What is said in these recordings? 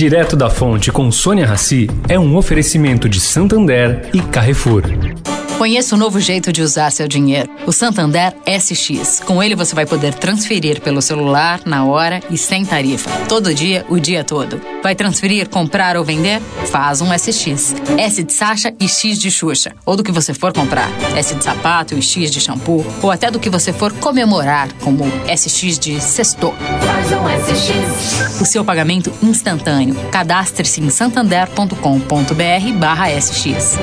Direto da Fonte com Sônia Rassi é um oferecimento de Santander e Carrefour. Conheça o novo jeito de usar seu dinheiro, o Santander SX. Com ele você vai poder transferir pelo celular, na hora e sem tarifa. Todo dia, o dia todo. Vai transferir, comprar ou vender? Faz um SX. S de Sasha e X de Xuxa. Ou do que você for comprar. S de sapato e X de shampoo. Ou até do que você for comemorar, como SX de sexto. Faz um SX. O seu pagamento instantâneo. Cadastre-se em santander.com.br barra SX.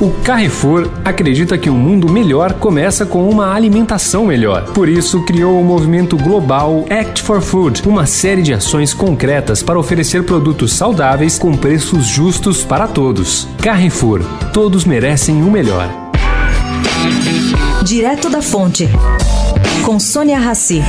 O Carrefour acredita que um mundo melhor começa com uma alimentação melhor. Por isso, criou o movimento global Act for Food, uma série de ações concretas para oferecer produtos saudáveis com preços justos para todos. Carrefour, todos merecem o melhor. Direto da Fonte, com Sônia Rassi.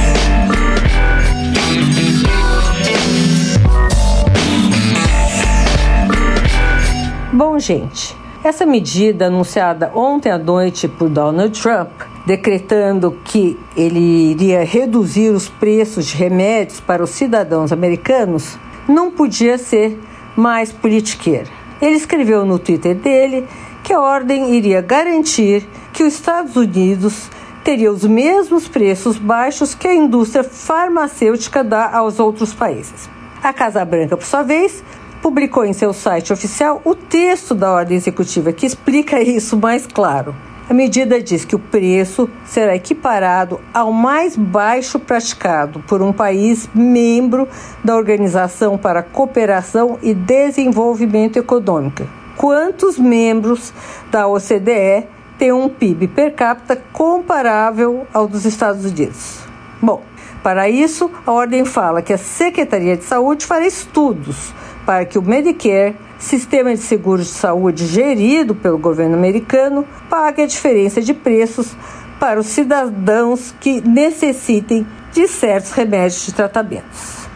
Bom, gente. Essa medida anunciada ontem à noite por Donald Trump, decretando que ele iria reduzir os preços de remédios para os cidadãos americanos, não podia ser mais politiqueira. Ele escreveu no Twitter dele que a ordem iria garantir que os Estados Unidos teria os mesmos preços baixos que a indústria farmacêutica dá aos outros países. A Casa Branca, por sua vez, publicou em seu site oficial o texto da ordem executiva que explica isso mais claro. A medida diz que o preço será equiparado ao mais baixo praticado por um país membro da Organização para a Cooperação e Desenvolvimento Econômico. Quantos membros da OCDE têm um PIB per capita comparável ao dos Estados Unidos? Bom, para isso, a ordem fala que a Secretaria de Saúde fará estudos para que o Medicare, sistema de seguro de saúde gerido pelo governo americano, pague a diferença de preços para os cidadãos que necessitem de certos remédios de tratamentos.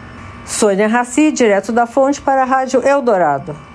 Sônia Raci, direto da fonte para a Rádio Eldorado.